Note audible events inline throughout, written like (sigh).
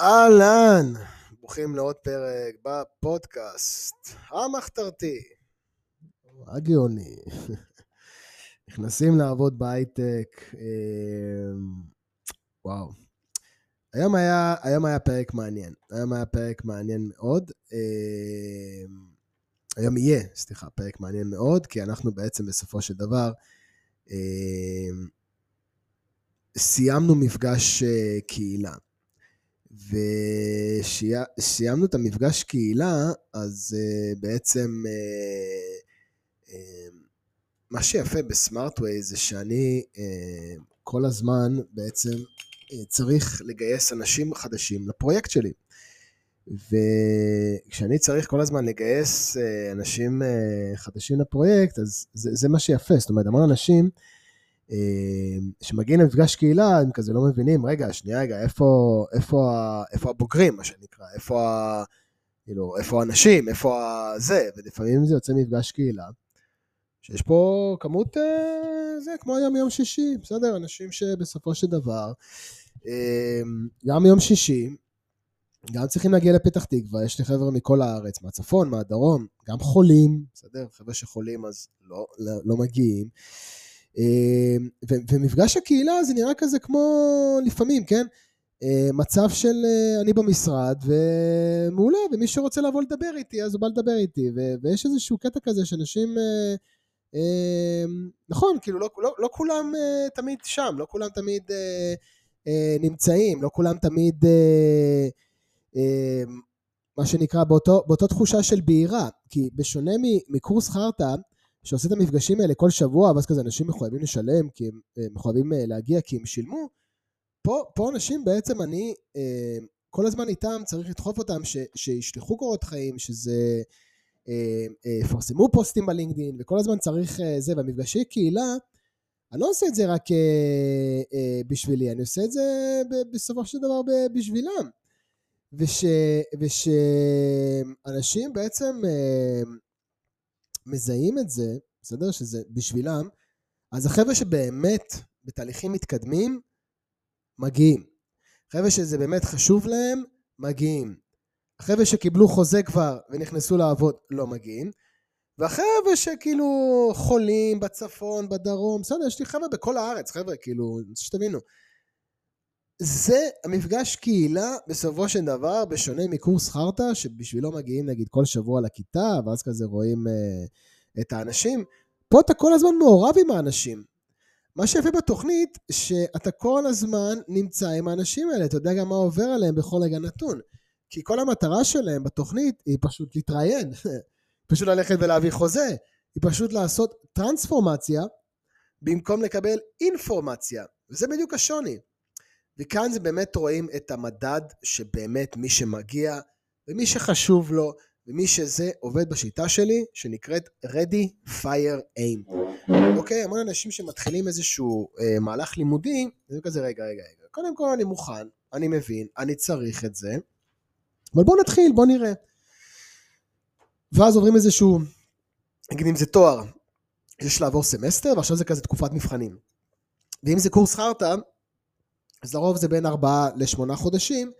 אהלן, ברוכים לעוד פרק בפודקאסט המחתרתי, הגאוני. נכנסים לעבוד בהייטק, אמ, וואו. היום היה, היום היה פרק מעניין, היום היה פרק מעניין מאוד. אמ, היום יהיה, סליחה, פרק מעניין מאוד, כי אנחנו בעצם בסופו של דבר אמ, סיימנו מפגש אה, קהילה. וסיימנו את המפגש קהילה, אז uh, בעצם uh, uh, מה שיפה בסמארטווי זה שאני uh, כל הזמן בעצם uh, צריך לגייס אנשים חדשים לפרויקט שלי. וכשאני צריך כל הזמן לגייס uh, אנשים uh, חדשים לפרויקט, אז זה, זה מה שיפה, זאת אומרת, המון אנשים שמגיעים למפגש קהילה, הם כזה לא מבינים, רגע, שנייה, רגע, איפה, איפה, איפה הבוגרים, מה שנקרא, איפה, כאילו, איפה האנשים, איפה זה, ולפעמים זה יוצא מפגש קהילה, שיש פה כמות, אה, זה, כמו היום יום שישי, בסדר? אנשים שבסופו של דבר, אה, גם יום שישי, גם צריכים להגיע לפתח תקווה, יש לי חבר'ה מכל הארץ, מהצפון, מהדרום, גם חולים, בסדר? חבר'ה שחולים אז לא, לא, לא מגיעים. אמ, ומפגש הקהילה זה נראה כזה כמו לפעמים, כן? אה, מצב של אה, אני במשרד ומעולה, ומי שרוצה לבוא לדבר איתי אז הוא בא לדבר איתי, ויש איזשהו קטע כזה שאנשים, אה, אמ, נכון, כאילו לא, לא, לא כולם תמיד שם, לא כולם תמיד נמצאים, לא כולם תמיד, אמ, מה שנקרא, באותו, באותו תחושה של בהירה, כי בשונה מקורס חרטא, שעושה את המפגשים האלה כל שבוע, ואז כזה אנשים מחויבים לשלם, כי הם אה, מחויבים אה, להגיע כי הם שילמו, פה, פה אנשים בעצם אני אה, כל הזמן איתם צריך לדחוף אותם ש, שישלחו קורות חיים, שזה יפרסמו פוסטים בלינקדאין, וכל הזמן צריך זה, והמפגשי קהילה, אני לא עושה את זה רק בשבילי, אני עושה את זה בסופו של דבר בשבילם. וש, ושאנשים בעצם מזהים את זה, בסדר? שזה בשבילם, אז החבר'ה שבאמת בתהליכים מתקדמים, מגיעים. חבר'ה שזה באמת חשוב להם, מגיעים. החבר'ה שקיבלו חוזה כבר ונכנסו לעבוד, לא מגיעים. והחבר'ה שכאילו חולים בצפון, בדרום, בסדר, יש לי חבר'ה בכל הארץ, חבר'ה, כאילו, שתבינו. זה המפגש קהילה בסופו של דבר, בשונה מקורס חרטא, שבשבילו מגיעים נגיד כל שבוע לכיתה, ואז כזה רואים uh, את האנשים. פה אתה כל הזמן מעורב עם האנשים. מה שיפה בתוכנית, שאתה כל הזמן נמצא עם האנשים האלה, אתה יודע גם מה עובר עליהם בכל רגע נתון. כי כל המטרה שלהם בתוכנית היא פשוט להתראיין, (laughs) פשוט ללכת ולהביא חוזה, היא פשוט לעשות טרנספורמציה במקום לקבל אינפורמציה, וזה בדיוק השוני. וכאן זה באמת רואים את המדד שבאמת מי שמגיע ומי שחשוב לו ומי שזה עובד בשיטה שלי שנקראת Ready Fire Aim. אוקיי, המון אנשים שמתחילים איזשהו אה, מהלך לימודי, זה כזה רגע רגע רגע, קודם כל אני מוכן, אני מבין, אני צריך את זה, אבל בואו נתחיל, בואו נראה. ואז עוברים איזשהו, נגיד אם זה תואר, יש לעבור סמסטר ועכשיו זה כזה תקופת מבחנים. ואם זה קורס חרטא, אז לרוב זה בין ארבעה לשמונה חודשים,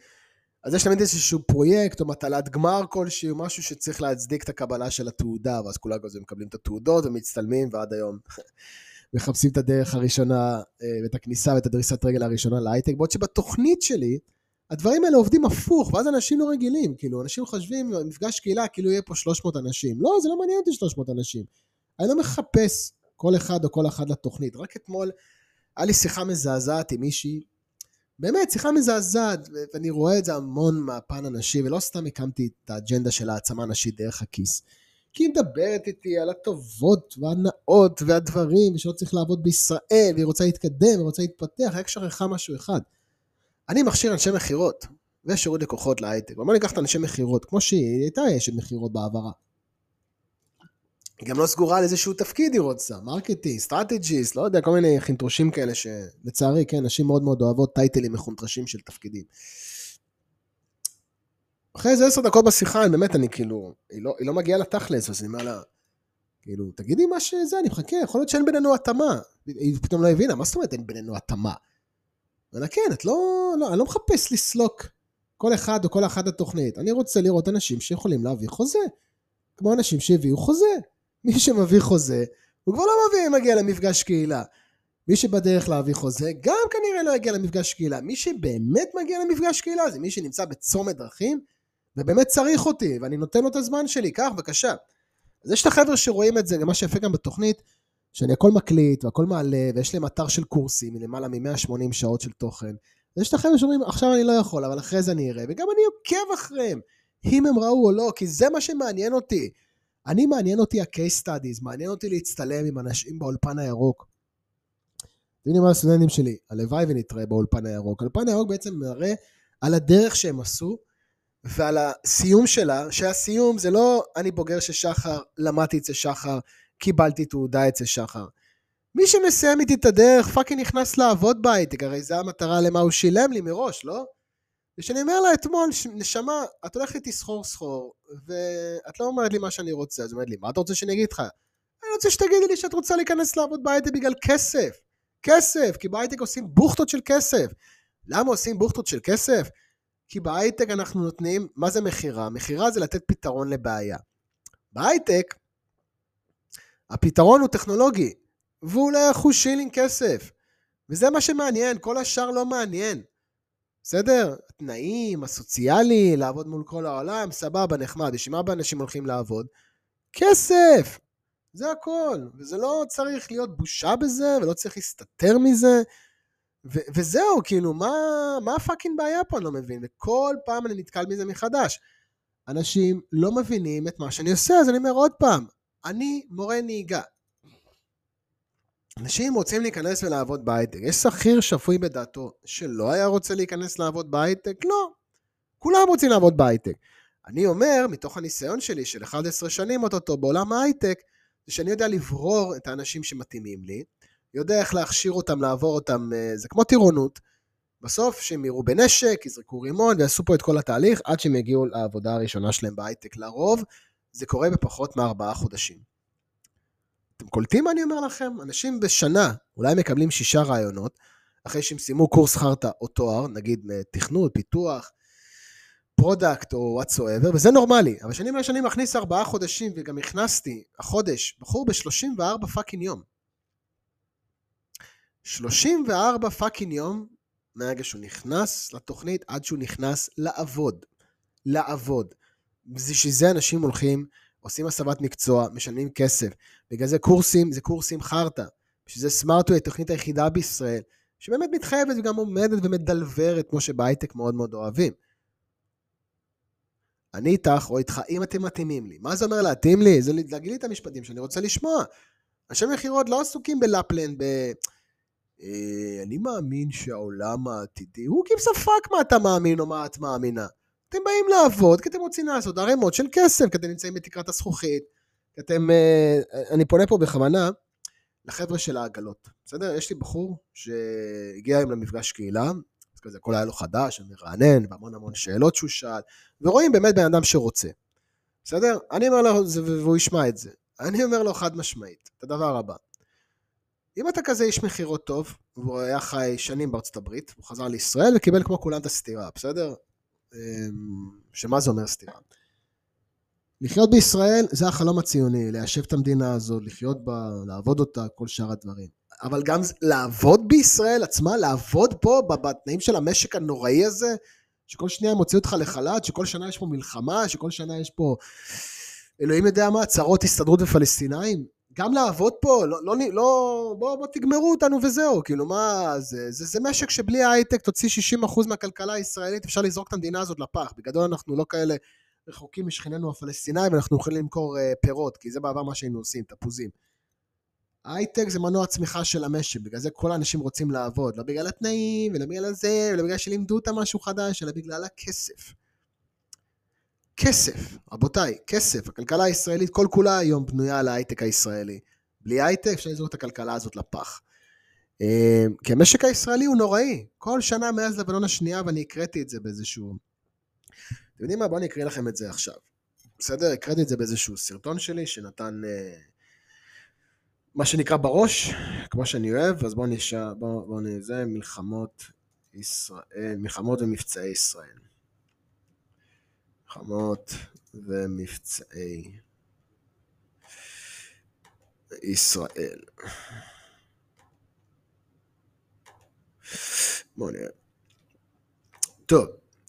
אז יש תמיד איזשהו פרויקט או מטלת גמר כלשהו, משהו שצריך להצדיק את הקבלה של התעודה, ואז כולם כזה מקבלים את התעודות ומצטלמים, ועד היום (laughs) מחפשים את הדרך הראשונה, אה, ואת הכניסה ואת הדריסת רגל הראשונה להייטק, בעוד שבתוכנית שלי, הדברים האלה עובדים הפוך, ואז אנשים לא רגילים, כאילו, אנשים חושבים, מפגש קהילה, כאילו יהיה פה 300 אנשים. לא, זה לא מעניין אותי 300 אנשים. אני לא מחפש כל אחד או כל אחד לתוכנית. רק אתמול היה לי שיחה מזעזעת עם מישהי, באמת, שיחה מזעזעת, ואני רואה את זה המון מהפן הנשי, ולא סתם הקמתי את האג'נדה של העצמה נשית דרך הכיס. כי היא מדברת איתי על הטובות והנאות והדברים, ושלא צריך לעבוד בישראל, והיא רוצה להתקדם, ורוצה להתפתח, רק שכחה משהו אחד. אני מכשיר אנשי מכירות, ושירות לקוחות להייטק. בוא ניקח את אנשי מכירות, כמו שהיא הייתה אשת מכירות בעברה. היא גם לא סגורה על איזשהו תפקיד היא רוצה, marketing, strategist, לא יודע, כל מיני חינטרושים כאלה שלצערי, כן, נשים מאוד מאוד אוהבות טייטלים מחונטרשים של תפקידים. אחרי איזה עשר דקות בשיחה, אני באמת, אני כאילו, היא לא, היא לא מגיעה לתכלס, אז אני אומר לה, כאילו, תגידי מה שזה, אני מחכה, יכול להיות שאין בינינו התאמה. היא פתאום לא הבינה, מה זאת אומרת אין בינינו התאמה? אני כן, את לא, לא, אני לא מחפש לסלוק כל אחד או כל אחת התוכנית. אני רוצה לראות אנשים שיכולים להביא חוזה. כמו אנשים שהביאו חוזה. מי שמביא חוזה, הוא כבר לא מביא, מגיע למפגש קהילה. מי שבדרך להביא חוזה, גם כנראה לא יגיע למפגש קהילה. מי שבאמת מגיע למפגש קהילה זה מי שנמצא בצומת דרכים, ובאמת צריך אותי, ואני נותן לו את הזמן שלי, קח, בבקשה. אז יש את החבר'ה שרואים את זה, גם מה שיפה גם בתוכנית, שאני הכל מקליט והכל מעלה, ויש להם אתר של קורסים מלמעלה מ-180 שעות של תוכן. ויש את החבר'ה שאומרים, עכשיו אני לא יכול, אבל אחרי זה אני אראה, וגם אני עוקב אחריהם, אם הם ראו או לא, כי זה מה שמעניין אותי. אני מעניין אותי ה-case studies, מעניין אותי להצטלם עם אנשים באולפן הירוק. יודעים מה הסטודנטים שלי, הלוואי ונתראה באולפן הירוק. האולפן הירוק בעצם מראה על הדרך שהם עשו, ועל הסיום שלה, שהסיום זה לא אני בוגר של שחר, למדתי אצל שחר, קיבלתי תעודה אצל שחר. מי שמסיים איתי את הדרך fucking נכנס לעבוד בהייטק, הרי זו המטרה למה הוא שילם לי מראש, לא? וכשאני אומר לה אתמול, נשמה, את הולכת איתי סחור סחור, ואת לא אומרת לי מה שאני רוצה, אז אומרת לי, מה אתה רוצה שאני אגיד לך? אני רוצה שתגידי לי שאת רוצה להיכנס לעבוד בהייטק בגלל כסף. כסף, כי בהייטק עושים בוכטות של כסף. למה עושים בוכטות של כסף? כי בהייטק אנחנו נותנים, מה זה מכירה? מכירה זה לתת פתרון לבעיה. בהייטק, הפתרון הוא טכנולוגי, והוא לא אחוז שילינג כסף. וזה מה שמעניין, כל השאר לא מעניין. בסדר? התנאים, הסוציאלי, לעבוד מול כל העולם, סבבה, נחמד. בשביל מה אנשים הולכים לעבוד? כסף! זה הכל. וזה לא צריך להיות בושה בזה, ולא צריך להסתתר מזה. ו- וזהו, כאילו, מה, מה ה fucking בעיה פה? אני לא מבין. וכל פעם אני נתקל בזה מחדש. אנשים לא מבינים את מה שאני עושה, אז אני אומר עוד פעם, אני מורה נהיגה. אנשים רוצים להיכנס ולעבוד בהייטק. יש שכיר שפוי בדעתו שלא היה רוצה להיכנס לעבוד בהייטק? לא. כולם רוצים לעבוד בהייטק. אני אומר, מתוך הניסיון שלי של 11 שנים אוטוטו בעולם ההייטק, זה שאני יודע לברור את האנשים שמתאימים לי, יודע איך להכשיר אותם, לעבור אותם, אה, זה כמו טירונות. בסוף שהם יירו בנשק, יזרקו רימון ויעשו פה את כל התהליך עד שהם יגיעו לעבודה הראשונה שלהם בהייטק. לרוב זה קורה בפחות מארבעה חודשים. אתם קולטים מה אני אומר לכם? אנשים בשנה אולי מקבלים שישה ראיונות, אחרי שהם סיימו קורס חרטא או תואר, נגיד תכנות, פיתוח, product או whatsoever, וזה נורמלי. אבל שנים לשנים מכניס ארבעה חודשים, וגם הכנסתי, החודש, בחור ב-34 fucking יום. 34 fucking יום מהרגע שהוא נכנס לתוכנית עד שהוא נכנס לעבוד. לעבוד. בשביל זה אנשים הולכים, עושים הסבת מקצוע, משלמים כסף. בגלל זה קורסים, זה קורסים חרטא. בשביל זה סמארטו היא התוכנית היחידה בישראל, שבאמת מתחייבת וגם עומדת ומ deliver ת, כמו שבהייטק מאוד מאוד אוהבים. אני איתך או איתך, אם אתם מתאימים לי. מה זה אומר להתאים לי? זה להגיד לי את המשפטים שאני רוצה לשמוע. אנשי מכירות לא עסוקים בלפלנד, ב... אה, אני מאמין שהעולם העתידי, הוא a fuck מה אתה מאמין או מה את מאמינה. אתם באים לעבוד כי אתם רוצים לעשות ערימות של כסף, כי אתם נמצאים בתקרת הזכוכית, כי אתם... אה, אני פונה פה בכוונה לחבר'ה של העגלות, בסדר? יש לי בחור שהגיע היום למפגש קהילה, אז כזה הכל היה לו חדש, מרענן, והמון המון שאלות שהוא שאל, ורואים באמת בן אדם שרוצה, בסדר? אני אומר לו, והוא ישמע את זה, אני אומר לו חד משמעית, את הדבר הבא. אם אתה כזה איש מכירות טוב, והוא היה חי שנים בארצות הברית, הוא חזר לישראל וקיבל כמו כולם את הסתירה, בסדר? אמ, שמה זה אומר סתירה? לחיות בישראל זה החלום הציוני, ליישב את המדינה הזאת, לחיות בה, לעבוד אותה, כל שאר הדברים. אבל גם לעבוד בישראל עצמה, לעבוד פה בתנאים של המשק הנוראי הזה, שכל שנייה מוציא אותך לחל"ת, שכל שנה יש פה מלחמה, שכל שנה יש פה, אלוהים יודע מה, צרות הסתדרות ופלסטינאים, גם לעבוד פה, לא, לא, לא בואו בוא תגמרו אותנו וזהו, כאילו מה, זה, זה, זה משק שבלי הייטק תוציא 60% מהכלכלה הישראלית, אפשר לזרוק את המדינה הזאת לפח, בגדול אנחנו לא כאלה רחוקים משכנינו הפלסטינאים, ואנחנו יכולים למכור uh, פירות, כי זה בעבר מה שהיינו עושים, תפוזים. הייטק זה מנוע צמיחה של המשק, בגלל זה כל האנשים רוצים לעבוד, לא בגלל התנאים, ולא בגלל זה, ולא בגלל שלימדו אותם משהו חדש, אלא בגלל הכסף. כסף, רבותיי, כסף. הכלכלה הישראלית כל כולה היום בנויה על ההייטק הישראלי. בלי הייטק אפשר לזרוק את הכלכלה הזאת לפח. אה, כי המשק הישראלי הוא נוראי. כל שנה מאז לבנון השנייה, ואני הקראתי את זה באיזשהו... אתם יודעים מה? בואו אני אקריא לכם את זה עכשיו. בסדר? הקראתי את זה באיזשהו סרטון שלי שנתן אה, מה שנקרא בראש, כמו שאני אוהב, אז בואו נשאר, בואו בוא נזה, מלחמות ישראל, מלחמות ומבצעי ישראל. מלחמות ומבצעי ישראל. בואו נראה. טוב,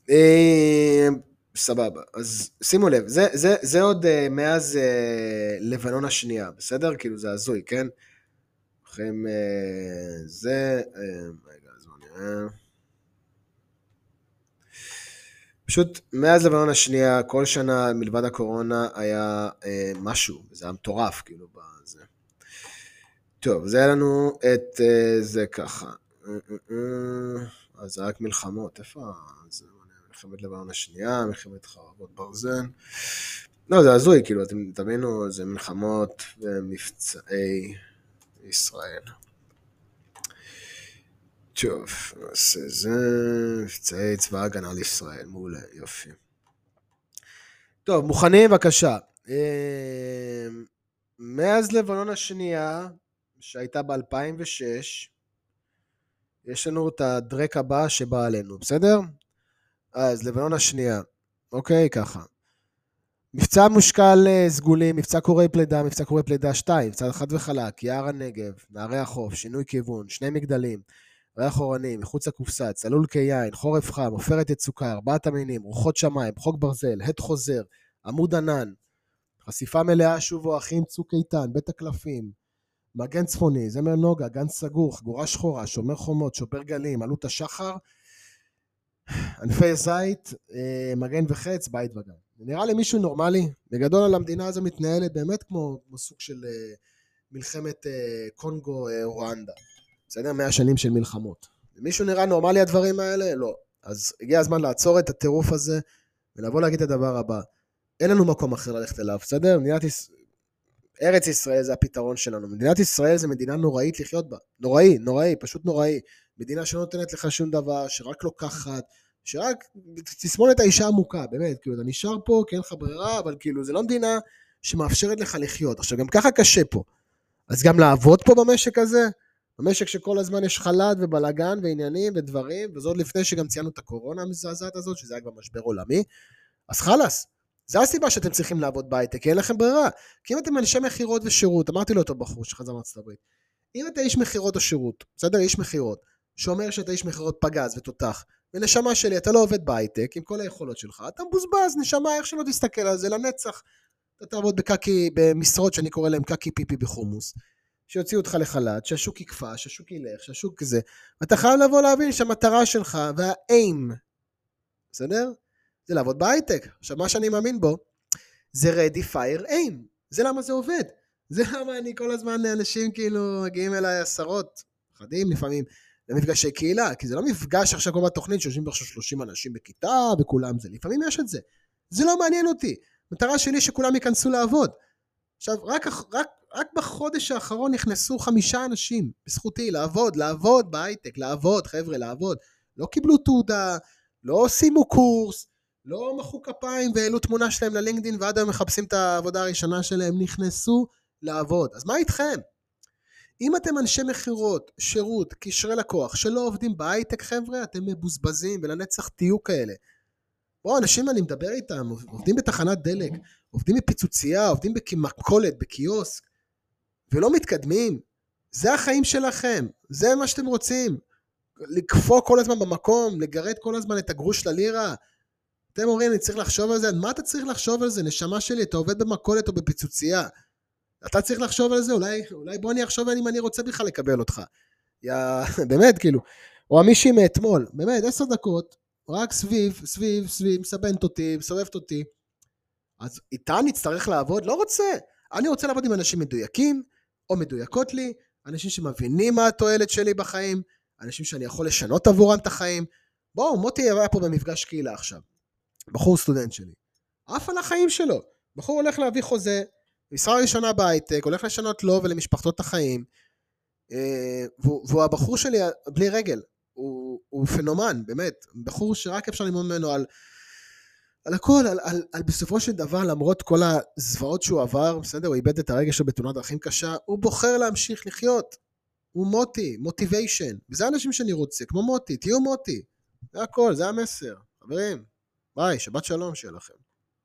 אה, סבבה. אז שימו לב, זה, זה, זה עוד אה, מאז אה, לבנון השנייה, בסדר? כאילו זה הזוי, כן? אחרים אה, זה... אה, רגע, אז בואו נראה. פשוט מאז לבנון השנייה, כל שנה מלבד הקורונה היה אה, משהו, זה היה מטורף, כאילו, בזה. טוב, זה היה לנו את אה, זה ככה. אה, אה, אה, אז זה רק מלחמות, איפה זה? מלחמת לבנון השנייה, מלחמת חרבות ברזל. לא, זה הזוי, כאילו, אתם תבינו, זה מלחמות ומבצעי ישראל. טוב, נעשה זה, מבצעי צבא ההגנה לישראל, מעולה, יופי. טוב, מוכנים? בבקשה. אה, מאז לבנון השנייה, שהייתה ב-2006, יש לנו את הדרק הבא שבא עלינו, בסדר? אז לבנון השנייה, אוקיי, ככה. מבצע מושקל אה, סגולים, מבצע קורי פלידה, מבצע קורי פלידה 2, מבצע חד וחלק, יער הנגב, נערי החוף, שינוי כיוון, שני מגדלים, ריח אורני, מחוץ לקופסה, צלול כיין, חורף חם, עופרת יצוקה, ארבעת המינים, רוחות שמיים, חוק ברזל, הד חוזר, עמוד ענן, חשיפה מלאה שובו אחים צוק איתן, בית הקלפים, מגן צפוני, זמר נוגה, גן סגור, חגורה שחורה, שומר חומות, שובר גלים, עלות השחר, ענפי זית, אה, מגן וחץ, בית וגן. נראה לי מישהו נורמלי, בגדול על המדינה הזו מתנהלת באמת כמו, כמו סוג של אה, מלחמת אה, קונגו רואנדה. בסדר? מאה שנים של מלחמות. מישהו נראה נורמלי הדברים האלה? לא. אז הגיע הזמן לעצור את הטירוף הזה ולבוא להגיד את הדבר הבא. אין לנו מקום אחר ללכת אליו, בסדר? מדינת ישראל... ארץ ישראל זה הפתרון שלנו. מדינת ישראל זה מדינה נוראית לחיות בה. נוראי, נוראי, פשוט נוראי. מדינה שלא נותנת לך שום דבר, שרק לוקחת, שרק תסמונת האישה עמוקה, באמת, כאילו, אתה נשאר פה כי אין לך ברירה, אבל כאילו, זה לא מדינה שמאפשרת לך לחיות. עכשיו, גם ככה קשה פה. אז גם לעבוד פה במשק הזה, במשק שכל הזמן יש חל"ת ובלאגן ועניינים ודברים, וזה עוד לפני שגם ציינו את הקורונה המזעזעת הזאת, שזה היה כבר משבר עולמי, אז חלאס. זה הסיבה שאתם צריכים לעבוד בהייטק, כי אין לכם ברירה. כי אם אתם אנשי מכירות ושירות, אמרתי לאותו בחור שחזר מארצות הברית, אם אתה איש מכירות או שירות, בסדר? איש מכירות, שאומר שאתה איש מכירות פגז ותותח, ונשמה שלי, אתה לא עובד בהייטק עם כל היכולות שלך, אתה מבוזבז, נשמה, איך שלא תסתכל על זה, לנצח. אתה תעבוד בקקי, במשרות שאני קורא להם קקי פיפי בחומוס. שיוציאו אותך לחל"ת, שהשוק יקפא, שהשוק ילך, שהשוק כזה. ואתה חייב לבוא להבין שהמטרה שלך והאיים, בסדר? זה לעבוד בהייטק. עכשיו, מה שאני מאמין בו, זה ready fire aim. זה למה זה עובד. (laughs) זה למה אני כל הזמן לאנשים כאילו מגיעים אליי עשרות, אחדים לפעמים, למפגשי קהילה, כי זה לא מפגש עכשיו כמו בתוכנית שיושבים עכשיו 30 אנשים בכיתה וכולם זה, לפעמים יש את זה. זה לא מעניין אותי. מטרה שלי שכולם ייכנסו לעבוד. עכשיו, רק, רק, רק בחודש האחרון נכנסו חמישה אנשים, בזכותי, לעבוד, לעבוד בהייטק, לעבוד, חבר'ה, לעבוד. לא קיבלו תעודה, לא סיימו קורס, לא מחאו כפיים והעלו תמונה שלהם ללינקדאין ועד היום מחפשים את העבודה הראשונה שלהם, נכנסו לעבוד. אז מה איתכם? אם אתם אנשי מכירות, שירות, קשרי לקוח, שלא עובדים בהייטק, חבר'ה, אתם מבוזבזים ולנצח תהיו כאלה. בואו, אנשים אני מדבר איתם, עובדים בתחנת דלק, עובדים בפיצוצייה, עובדים במכולת, בקיוסק, ולא מתקדמים. זה החיים שלכם, זה מה שאתם רוצים. לקפוא כל הזמן במקום, לגרד כל הזמן את הגרוש ללירה. אתם אומרים, אני צריך לחשוב על זה? מה אתה צריך לחשוב על זה? נשמה שלי, אתה עובד במכולת או בפיצוצייה. אתה צריך לחשוב על זה? אולי, אולי בוא אני אחשוב אם אני רוצה בכלל לקבל אותך. יא, (laughs) באמת, כאילו. או המישהי מאתמול, באמת, עשר דקות, רק סביב, סביב, סביב, מסבנת אותי, מסובבת אותי. אז איתה נצטרך לעבוד? לא רוצה. אני רוצה לעבוד עם אנשים מדויקים, או מדויקות לי, אנשים שמבינים מה התועלת שלי בחיים, אנשים שאני יכול לשנות עבורם את החיים. בואו, מוטי היה פה במפגש קהילה עכשיו. בחור סטודנט שלי. עף על החיים שלו. בחור הולך להביא חוזה, משרה ראשונה בהייטק, הולך לשנות לו ולמשפחתו את החיים, אה, והוא, והוא הבחור שלי בלי רגל. הוא, הוא פנומן, באמת. בחור שרק אפשר ללמוד ממנו על, על הכל, על, על, על בסופו של דבר, למרות כל הזוועות שהוא עבר, בסדר, הוא איבד את הרגל שלו בתאונת דרכים קשה, הוא בוחר להמשיך לחיות. הוא מוטי, מוטיביישן. וזה האנשים שאני רוצה, כמו מוטי, תהיו מוטי. זה הכל, זה המסר. חברים, ביי, שבת שלום שיהיה לכם.